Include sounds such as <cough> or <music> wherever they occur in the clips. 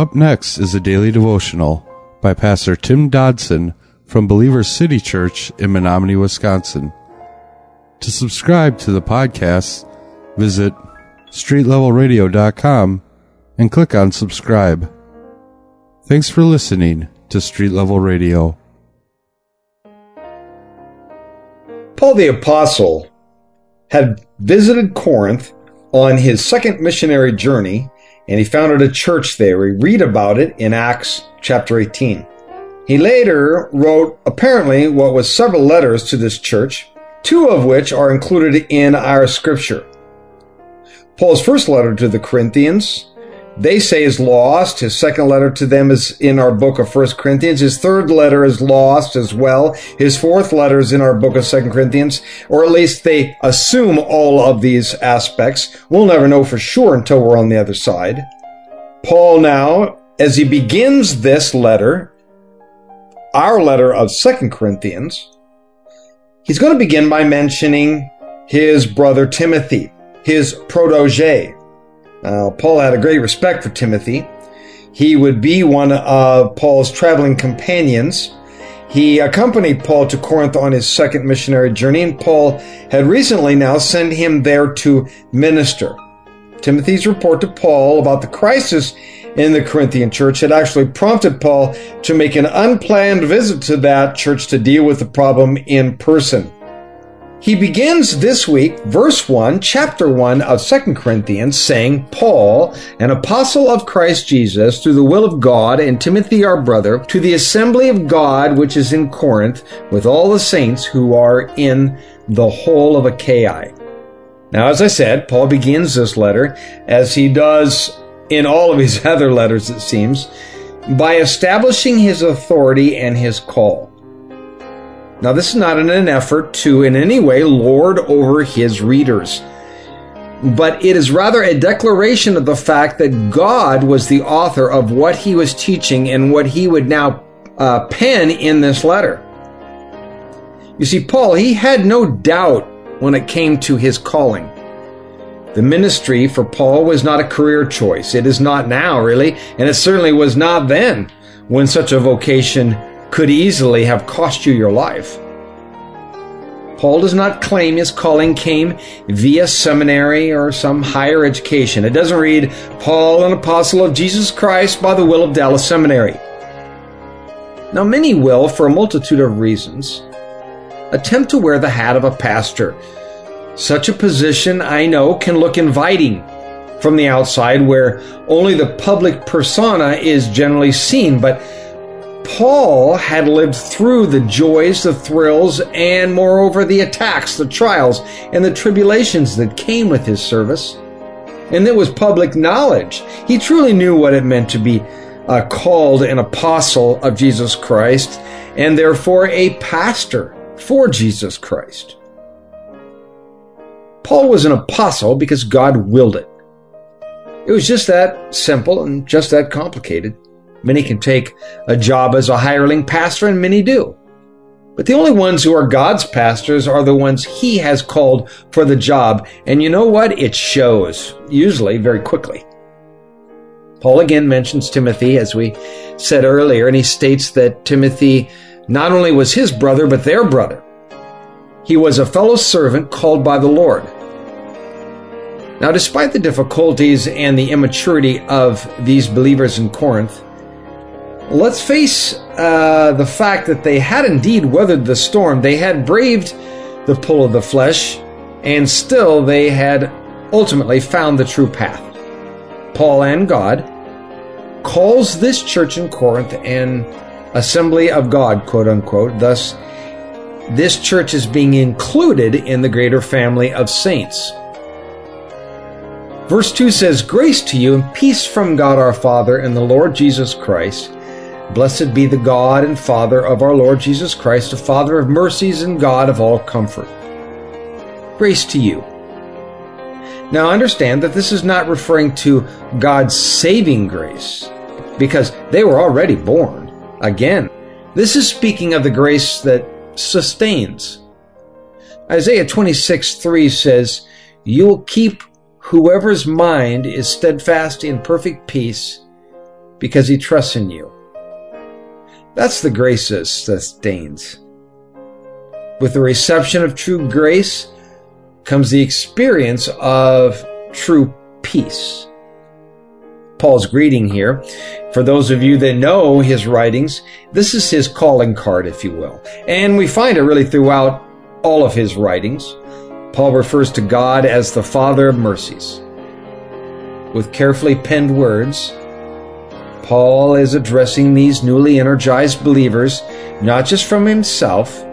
Up next is a daily devotional by Pastor Tim Dodson from Believer City Church in Menominee, Wisconsin. To subscribe to the podcast, visit streetlevelradio.com and click on subscribe. Thanks for listening to Street Level Radio. Paul the Apostle had visited Corinth on his second missionary journey and he founded a church there. We read about it in Acts chapter 18. He later wrote apparently what was several letters to this church, two of which are included in our scripture. Paul's first letter to the Corinthians they say is lost. His second letter to them is in our book of First Corinthians. His third letter is lost as well. His fourth letter is in our book of Second Corinthians, or at least they assume all of these aspects. We'll never know for sure until we're on the other side. Paul now, as he begins this letter, our letter of Second Corinthians, he's going to begin by mentioning his brother Timothy, his protege. Now, Paul had a great respect for Timothy. He would be one of Paul's traveling companions. He accompanied Paul to Corinth on his second missionary journey, and Paul had recently now sent him there to minister. Timothy's report to Paul about the crisis in the Corinthian church had actually prompted Paul to make an unplanned visit to that church to deal with the problem in person. He begins this week, verse 1, chapter 1 of 2 Corinthians, saying, Paul, an apostle of Christ Jesus, through the will of God, and Timothy our brother, to the assembly of God which is in Corinth, with all the saints who are in the whole of Achaia. Now, as I said, Paul begins this letter, as he does in all of his <laughs> other letters, it seems, by establishing his authority and his call. Now, this is not in an effort to in any way lord over his readers, but it is rather a declaration of the fact that God was the author of what he was teaching and what he would now uh, pen in this letter. You see, Paul, he had no doubt when it came to his calling. The ministry for Paul was not a career choice. It is not now, really, and it certainly was not then when such a vocation could easily have cost you your life. Paul does not claim his calling came via seminary or some higher education. It doesn't read, Paul, an apostle of Jesus Christ by the will of Dallas Seminary. Now, many will, for a multitude of reasons, attempt to wear the hat of a pastor. Such a position, I know, can look inviting from the outside where only the public persona is generally seen, but Paul had lived through the joys, the thrills, and moreover the attacks, the trials, and the tribulations that came with his service. And it was public knowledge. He truly knew what it meant to be uh, called an apostle of Jesus Christ and therefore a pastor for Jesus Christ. Paul was an apostle because God willed it. It was just that simple and just that complicated. Many can take a job as a hireling pastor, and many do. But the only ones who are God's pastors are the ones He has called for the job. And you know what? It shows, usually very quickly. Paul again mentions Timothy, as we said earlier, and he states that Timothy not only was his brother, but their brother. He was a fellow servant called by the Lord. Now, despite the difficulties and the immaturity of these believers in Corinth, let's face uh, the fact that they had indeed weathered the storm. They had braved the pull of the flesh, and still they had ultimately found the true path. Paul and God calls this church in Corinth an assembly of God, quote unquote. Thus, this church is being included in the greater family of saints. Verse 2 says, Grace to you and peace from God our Father and the Lord Jesus Christ. Blessed be the God and Father of our Lord Jesus Christ, the Father of mercies and God of all comfort. Grace to you. Now understand that this is not referring to God's saving grace, because they were already born. Again, this is speaking of the grace that sustains. Isaiah 26 3 says, You will keep whoever's mind is steadfast in perfect peace because he trusts in you. That's the grace that sustains. With the reception of true grace comes the experience of true peace. Paul's greeting here. For those of you that know his writings, this is his calling card, if you will. And we find it really throughout all of his writings. Paul refers to God as the Father of mercies. With carefully penned words, Paul is addressing these newly energized believers not just from himself,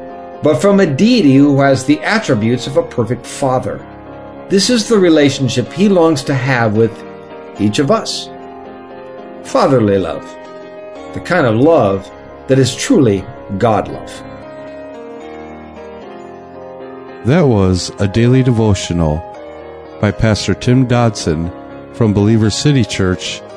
but from a deity who has the attributes of a perfect Father. This is the relationship he longs to have with each of us fatherly love, the kind of love that is truly God love. That was a daily devotional by Pastor Tim Dodson from Believer City Church